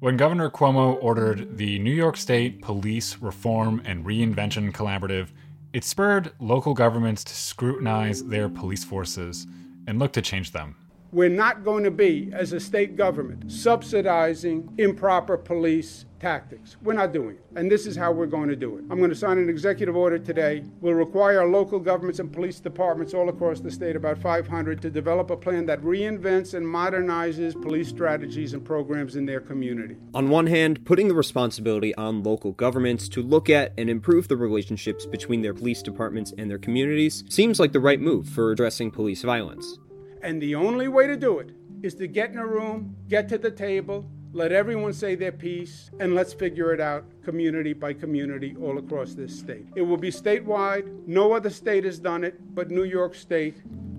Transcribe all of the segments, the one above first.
When Governor Cuomo ordered the New York State Police Reform and Reinvention Collaborative, it spurred local governments to scrutinize their police forces and look to change them. We're not going to be, as a state government, subsidizing improper police tactics. We're not doing it. And this is how we're going to do it. I'm going to sign an executive order today. We'll require local governments and police departments all across the state, about 500, to develop a plan that reinvents and modernizes police strategies and programs in their community. On one hand, putting the responsibility on local governments to look at and improve the relationships between their police departments and their communities seems like the right move for addressing police violence. And the only way to do it is to get in a room, get to the table, let everyone say their piece, and let's figure it out community by community all across this state. It will be statewide. No other state has done it, but New York State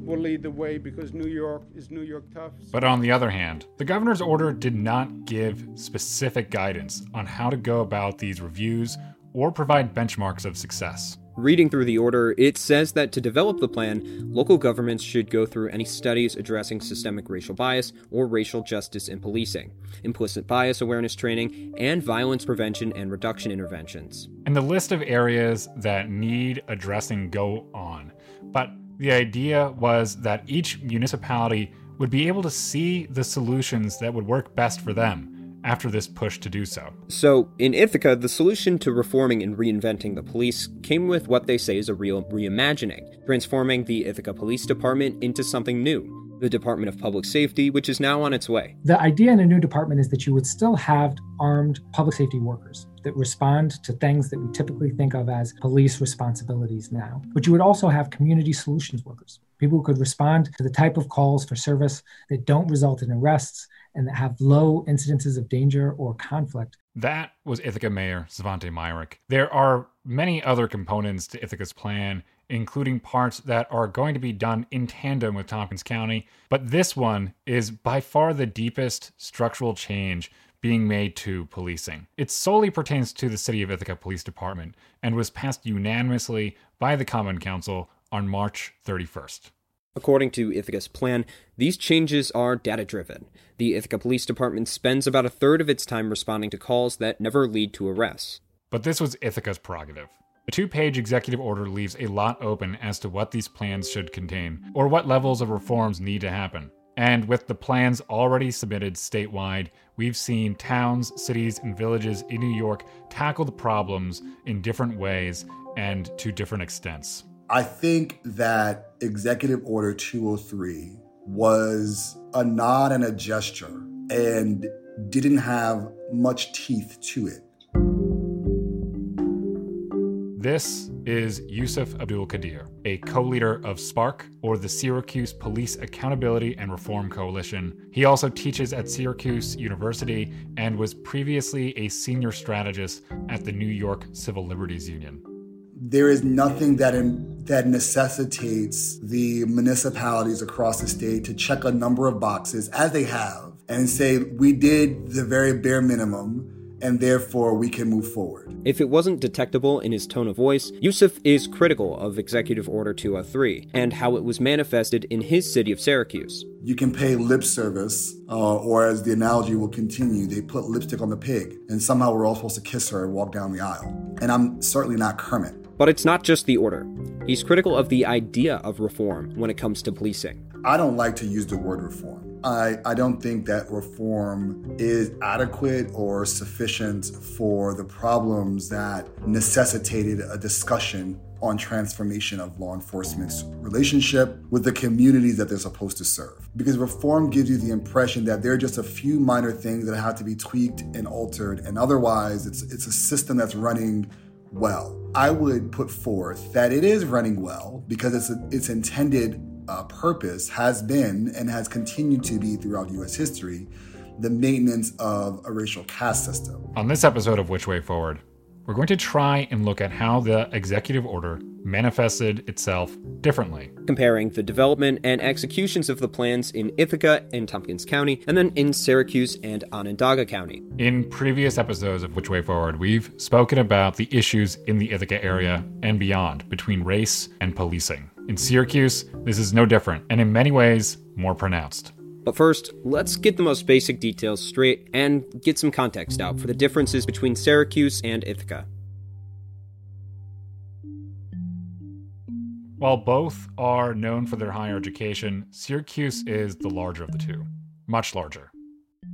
will lead the way because New York is New York tough. But on the other hand, the governor's order did not give specific guidance on how to go about these reviews or provide benchmarks of success. Reading through the order, it says that to develop the plan, local governments should go through any studies addressing systemic racial bias or racial justice in policing, implicit bias awareness training, and violence prevention and reduction interventions. And the list of areas that need addressing go on. But the idea was that each municipality would be able to see the solutions that would work best for them after this push to do so. So, in Ithaca, the solution to reforming and reinventing the police came with what they say is a real reimagining, transforming the Ithaca Police Department into something new. The Department of Public Safety, which is now on its way. The idea in a new department is that you would still have armed public safety workers that respond to things that we typically think of as police responsibilities now. But you would also have community solutions workers, people could respond to the type of calls for service that don't result in arrests and that have low incidences of danger or conflict. That was Ithaca Mayor Svante Myrick. There are many other components to Ithaca's plan, including parts that are going to be done in tandem with Tompkins County, but this one is by far the deepest structural change being made to policing. It solely pertains to the City of Ithaca Police Department and was passed unanimously by the Common Council on March 31st. According to Ithaca's plan, these changes are data driven. The Ithaca Police Department spends about a third of its time responding to calls that never lead to arrests. But this was Ithaca's prerogative. The two page executive order leaves a lot open as to what these plans should contain, or what levels of reforms need to happen. And with the plans already submitted statewide, we've seen towns, cities, and villages in New York tackle the problems in different ways and to different extents. I think that Executive Order 203 was a nod and a gesture and didn't have much teeth to it. This is Yusuf Abdul Qadir, a co leader of SPARC, or the Syracuse Police Accountability and Reform Coalition. He also teaches at Syracuse University and was previously a senior strategist at the New York Civil Liberties Union. There is nothing that, in, that necessitates the municipalities across the state to check a number of boxes, as they have, and say, we did the very bare minimum and therefore we can move forward. If it wasn't detectable in his tone of voice, Yusuf is critical of Executive Order 203 and how it was manifested in his city of Syracuse. You can pay lip service, uh, or as the analogy will continue, they put lipstick on the pig, and somehow we're all supposed to kiss her and walk down the aisle. And I'm certainly not Kermit. But it's not just the order. He's critical of the idea of reform when it comes to policing. I don't like to use the word reform. I, I don't think that reform is adequate or sufficient for the problems that necessitated a discussion on transformation of law enforcement's relationship with the communities that they're supposed to serve. Because reform gives you the impression that there are just a few minor things that have to be tweaked and altered, and otherwise it's it's a system that's running well. I would put forth that it is running well because it's it's intended uh, purpose has been and has continued to be throughout U.S. history the maintenance of a racial caste system. On this episode of Which Way Forward, we're going to try and look at how the executive order manifested itself differently. Comparing the development and executions of the plans in Ithaca and Tompkins County, and then in Syracuse and Onondaga County. In previous episodes of Which Way Forward, we've spoken about the issues in the Ithaca area and beyond between race and policing. In Syracuse, this is no different, and in many ways, more pronounced. But first, let's get the most basic details straight and get some context out for the differences between Syracuse and Ithaca. While both are known for their higher education, Syracuse is the larger of the two, much larger.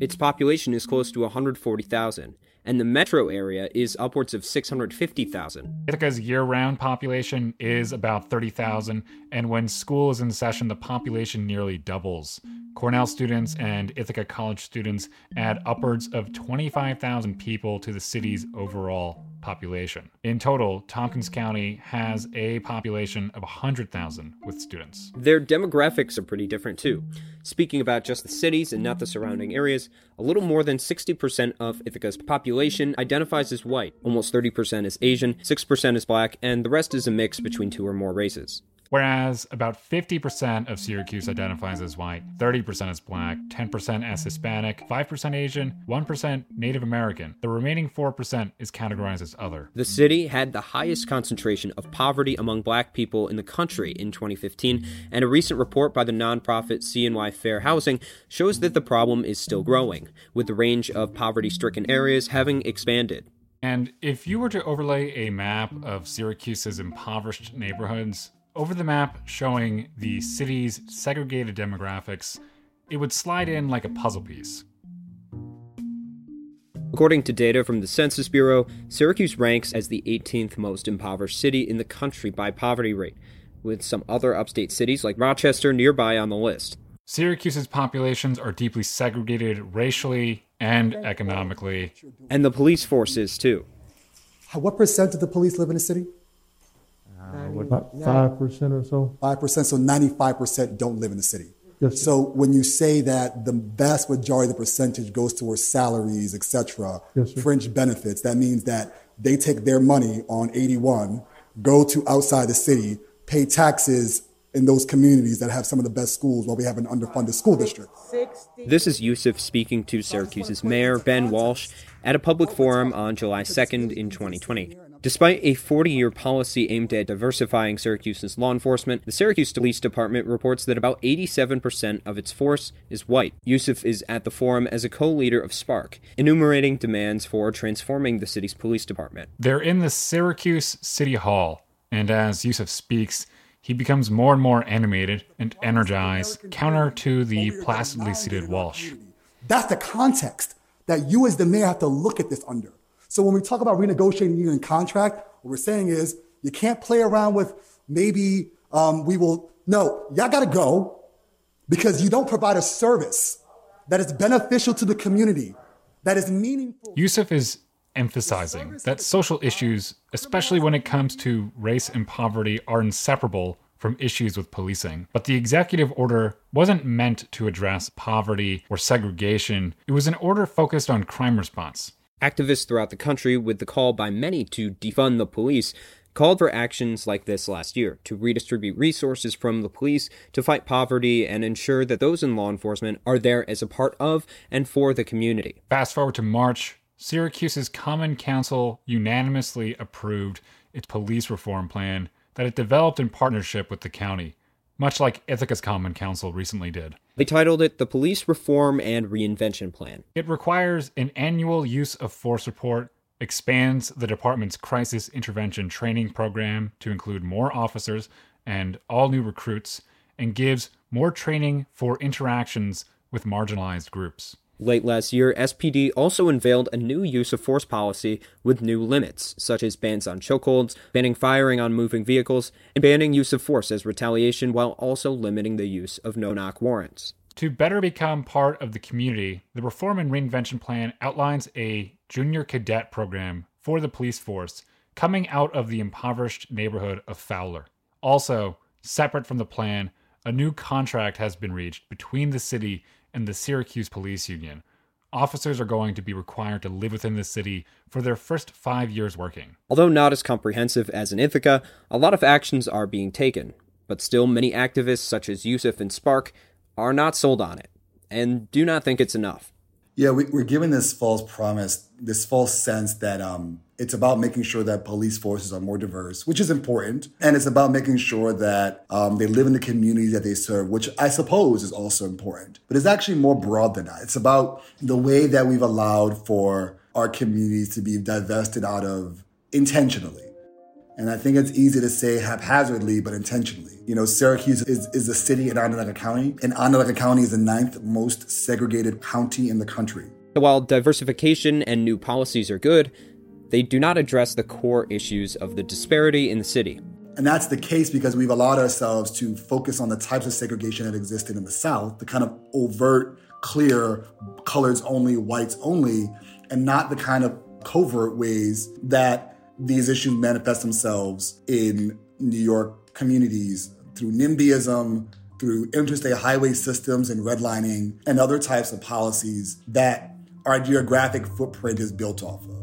Its population is close to 140,000, and the metro area is upwards of 650,000. Ithaca's year round population is about 30,000, and when school is in session, the population nearly doubles. Cornell students and Ithaca College students add upwards of 25,000 people to the city's overall population. In total, Tompkins mm-hmm. County has mm-hmm. a population of 100,000 with students. Their demographics are pretty different too. Speaking about just the cities and not the surrounding areas, a little more than 60% of Ithaca's population identifies as white, almost 30% is Asian, 6% is black, and the rest is a mix between two or more races whereas about 50% of Syracuse identifies as white, 30% as black, 10% as Hispanic, 5% Asian, 1% Native American. The remaining 4% is categorized as other. The city had the highest concentration of poverty among black people in the country in 2015, and a recent report by the nonprofit CNY Fair Housing shows that the problem is still growing, with the range of poverty stricken areas having expanded. And if you were to overlay a map of Syracuse's impoverished neighborhoods, over the map showing the city's segregated demographics, it would slide in like a puzzle piece. According to data from the Census Bureau, Syracuse ranks as the 18th most impoverished city in the country by poverty rate, with some other upstate cities like Rochester nearby on the list. Syracuse's populations are deeply segregated racially and economically. And the police force is too. What percent of the police live in the city? About five percent or so. Five percent, so ninety-five percent don't live in the city. Yes, so when you say that the vast majority of the percentage goes towards salaries, etc., yes, fringe benefits, that means that they take their money on 81, go to outside the city, pay taxes in those communities that have some of the best schools while we have an underfunded school district. This is Yusuf speaking to Syracuse's mayor, Ben Walsh, at a public forum on July 2nd in 2020. Despite a 40 year policy aimed at diversifying Syracuse's law enforcement, the Syracuse Police Department reports that about 87% of its force is white. Yusuf is at the forum as a co leader of SPARC, enumerating demands for transforming the city's police department. They're in the Syracuse City Hall, and as Yusuf speaks, he becomes more and more animated and energized, counter to the placidly seated Walsh. That's the context that you, as the mayor, have to look at this under. So when we talk about renegotiating union contract, what we're saying is you can't play around with maybe um, we will. No, y'all got to go because you don't provide a service that is beneficial to the community, that is meaningful. Yusuf is emphasizing that social issues, especially when it comes to race and poverty, are inseparable from issues with policing. But the executive order wasn't meant to address poverty or segregation, it was an order focused on crime response. Activists throughout the country, with the call by many to defund the police, called for actions like this last year to redistribute resources from the police to fight poverty and ensure that those in law enforcement are there as a part of and for the community. Fast forward to March, Syracuse's Common Council unanimously approved its police reform plan that it developed in partnership with the county much like Ithaca's Common Council recently did. They titled it the Police Reform and Reinvention Plan. It requires an annual use of force report, expands the department's crisis intervention training program to include more officers and all new recruits, and gives more training for interactions with marginalized groups. Late last year, SPD also unveiled a new use of force policy with new limits, such as bans on chokeholds, banning firing on moving vehicles, and banning use of force as retaliation while also limiting the use of no knock warrants. To better become part of the community, the Reform and Reinvention Plan outlines a junior cadet program for the police force coming out of the impoverished neighborhood of Fowler. Also, separate from the plan, a new contract has been reached between the city and the Syracuse Police Union. Officers are going to be required to live within the city for their first five years working. Although not as comprehensive as in Ithaca, a lot of actions are being taken, but still many activists such as Yusuf and SPARC are not sold on it and do not think it's enough. Yeah, we, are given this false promise, this false sense that um, It's about making sure that police forces are more diverse, which is important. And it's about making sure that um, they live in the communities that they serve, which I suppose is also important. But it's actually more broad than that. It's about the way that we've allowed for our communities to be divested out of intentionally. And I think it's easy to say haphazardly, but intentionally. You know, Syracuse is, is a city in Onondaga County, and Onondaga County is the ninth most segregated county in the country. While diversification and new policies are good, they do not address the core issues of the disparity in the city. And that's the case because we've allowed ourselves to focus on the types of segregation that existed in the South, the kind of overt, clear, colors only, whites only, and not the kind of covert ways that these issues manifest themselves in New York communities through NIMBYism, through interstate highway systems and redlining, and other types of policies that our geographic footprint is built off of.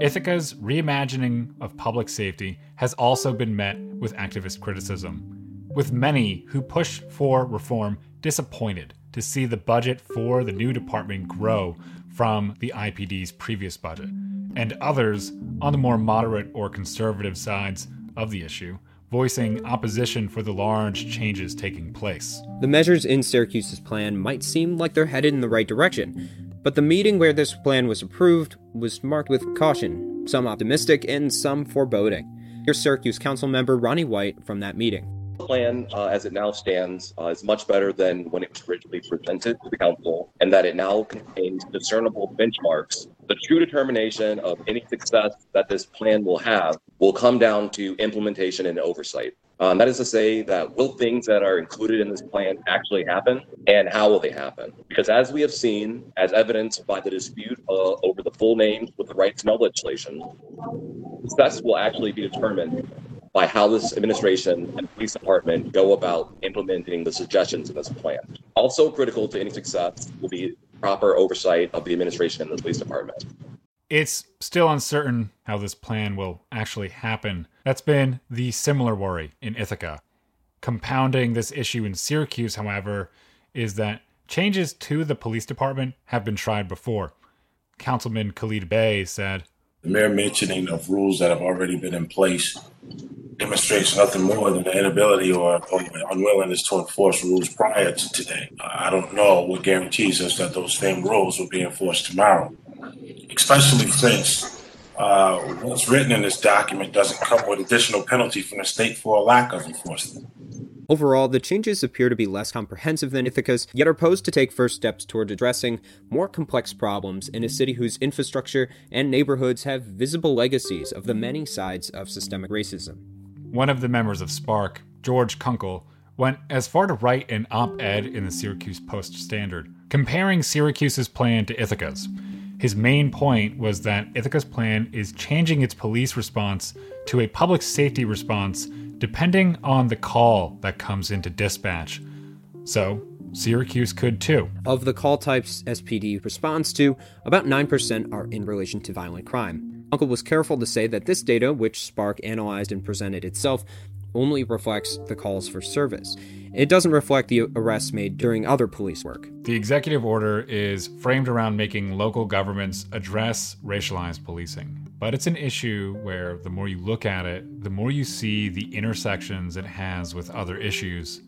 Ithaca's reimagining of public safety has also been met with activist criticism, with many who push for reform disappointed to see the budget for the new department grow from the IPD's previous budget, and others on the more moderate or conservative sides of the issue, voicing opposition for the large changes taking place. The measures in Syracuse's plan might seem like they're headed in the right direction, but the meeting where this plan was approved was marked with caution, some optimistic and some foreboding. Here's Syracuse Council member Ronnie White from that meeting The plan uh, as it now stands uh, is much better than when it was originally presented to the council, and that it now contains discernible benchmarks. The true determination of any success that this plan will have will come down to implementation and oversight. Um, that is to say, that will things that are included in this plan actually happen, and how will they happen? Because as we have seen, as evidenced by the dispute uh, over the full names with the right to know legislation, success will actually be determined by how this administration and police department go about implementing the suggestions in this plan. Also critical to any success will be proper oversight of the administration and the police department. It's still uncertain how this plan will actually happen. That's been the similar worry in Ithaca. Compounding this issue in Syracuse, however, is that changes to the police department have been tried before. Councilman Khalid Bey said, The mere mentioning of rules that have already been in place demonstrates nothing more than the inability or, or, unwillingness to enforce rules prior to today. I don't know what guarantees us that those same rules will be enforced tomorrow, especially since uh, what's written in this document doesn't come with additional penalty from the state for a lack of enforcement. Overall, the changes appear to be less comprehensive than Ithaca's, yet are posed to take first steps toward addressing more complex problems in a city whose infrastructure and neighborhoods have visible legacies of the many sides of systemic racism. One of the members of SPARC, George Kunkel, went as far to write an op ed in the Syracuse Post Standard, comparing Syracuse's plan to Ithaca's. His main point was that Ithaca's plan is changing its police response to a public safety response depending on the call that comes into dispatch. So, Syracuse could too. Of the call types SPD responds to, about 9% are in relation to violent crime. Kunkel was careful to say that this data, which SPARC analyzed and presented itself, only reflects the calls for service. It doesn't reflect the arrests made during other police work. The executive order is framed around making local governments address racialized policing. But it's an issue where the more you look at it, the more you see the intersections it has with other issues.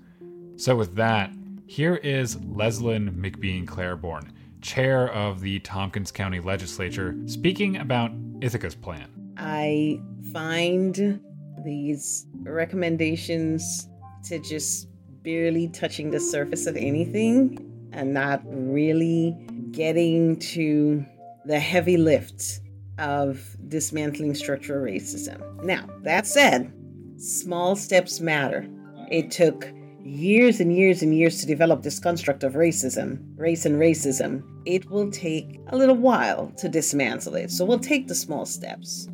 So, with that, here is Leslyn McBean Clairborne, chair of the Tompkins County Legislature, speaking about Ithaca's plan? I find these recommendations to just barely touching the surface of anything and not really getting to the heavy lift of dismantling structural racism. Now, that said, small steps matter. It took years and years and years to develop this construct of racism, race and racism, it will take a little while to dismantle it. So we'll take the small steps.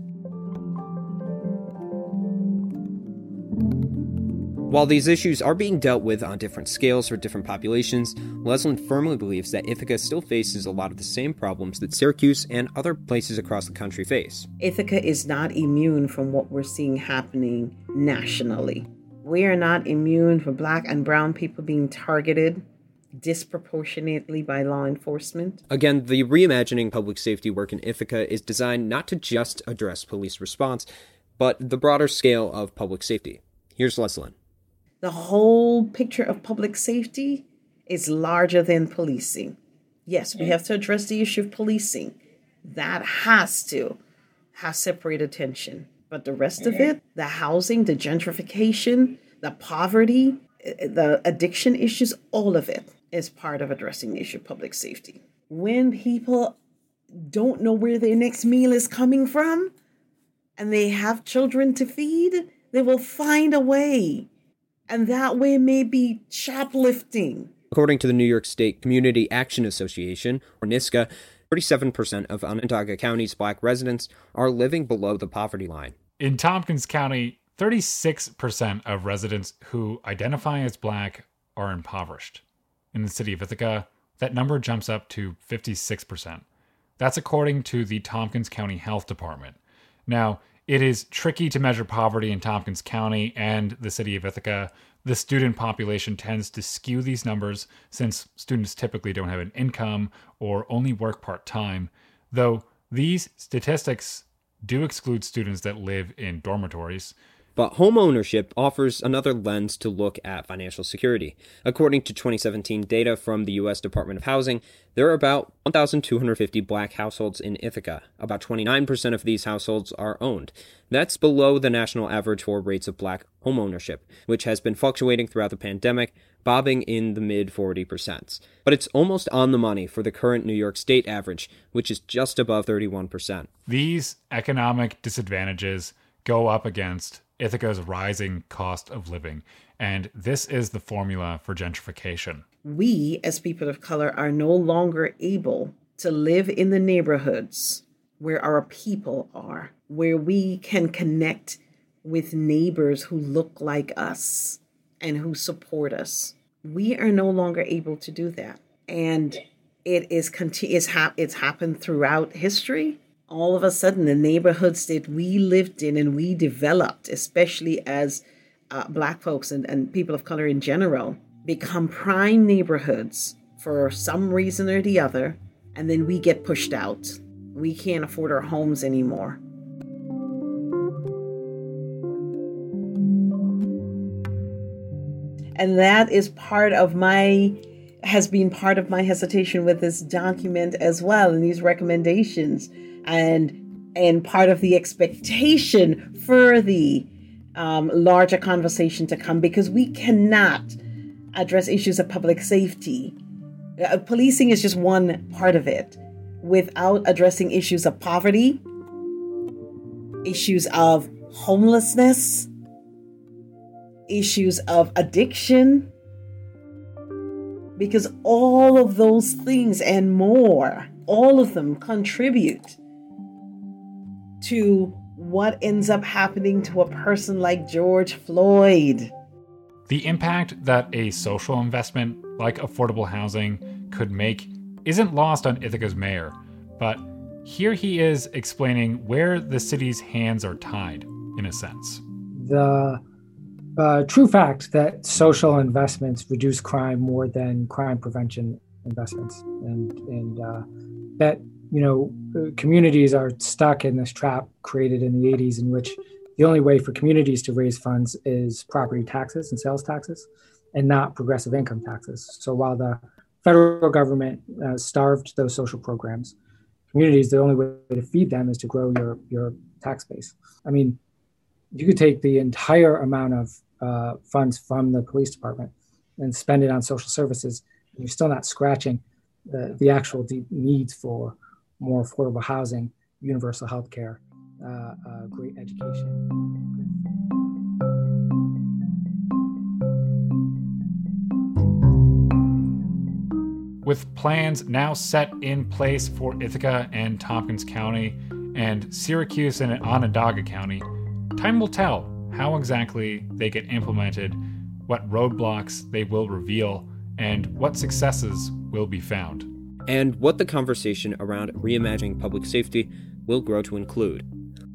While these issues are being dealt with on different scales for different populations, Leslyn firmly believes that Ithaca still faces a lot of the same problems that Syracuse and other places across the country face. Ithaca is not immune from what we're seeing happening nationally. We are not immune from black and brown people being targeted disproportionately by law enforcement. Again, the reimagining public safety work in Ithaca is designed not to just address police response, but the broader scale of public safety. Here's Leslyn. The whole picture of public safety is larger than policing. Yes, we mm-hmm. have to address the issue of policing. That has to have separate attention. But the rest of mm-hmm. it, the housing, the gentrification, the poverty, eh, eh, the addiction issues, all of it is part of addressing the issue of public safety. When people don't know where their next meal is coming from and they have children to feed, they will find a way. And that way may be shoplifting. According to the New York State Community Action Association, or NYSCA, 37% of Onondaga County's black residents are living below the poverty line. In Tompkins County, 36% of residents who identify as black are impoverished. In the city of Ithaca, that number jumps up to 56%. That's according to the Tompkins County Health Department. Now, it is tricky to measure poverty in Tompkins County and the city of Ithaca. The student population tends to skew these numbers since students typically don't have an income or only work part time, though these statistics do exclude students that live in dormitories. But homeownership offers another lens to look at financial security. According to 2017 data from the U.S. Department of Housing, there are about 1,250 black households in Ithaca. About 29% of these households are owned. That's below the national average for rates of black homeownership, which has been fluctuating throughout the pandemic, bobbing in the mid 40%. But it's almost on the money for the current New York State average, which is just above 31%. These economic disadvantages go up against Ithaca's rising cost of living, and this is the formula for gentrification. We, as people of color, are no longer able to live in the neighborhoods where our people are, where we can connect with neighbors who look like us and who support us. We are no longer able to do that. And it is conti- it's, it's happened throughout history all of a sudden the neighborhoods that we lived in and we developed, especially as uh, black folks and, and people of color in general, become prime neighborhoods for some reason or the other, and then we get pushed out. We can't afford our homes anymore. And that is part of my has been part of my hesitation with this document as well and these recommendations and and part of the expectation for the um, larger conversation to come because we cannot address issues of public safety. Uh, policing is just one part of it without addressing issues of poverty, issues of homelessness, issues of addiction, because all of those things and more, all of them contribute to what ends up happening to a person like George Floyd. The impact that a social investment like affordable housing could make isn't lost on Ithaca's mayor, but here he is explaining where the city's hands are tied, in a sense. The uh, true fact that social investments reduce crime more than crime prevention investments, and and uh, that you know, communities are stuck in this trap created in the 80s in which the only way for communities to raise funds is property taxes and sales taxes and not progressive income taxes. So while the federal government uh, starved those social programs, communities, the only way to feed them is to grow your, your tax base. I mean, you could take the entire amount of uh, funds from the police department and spend it on social services. and You're still not scratching the, the actual needs for more affordable housing, universal health care, uh, uh, great education. With plans now set in place for Ithaca and Tompkins County and Syracuse and Onondaga County, time will tell how exactly they get implemented, what roadblocks they will reveal, and what successes will be found and what the conversation around reimagining public safety will grow to include.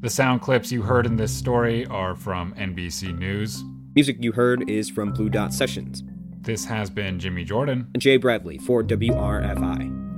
The sound clips you heard in this story are from NBC News. Music you heard is from Blue Dot Sessions. This has been Jimmy Jordan and Jay Bradley for WRFI.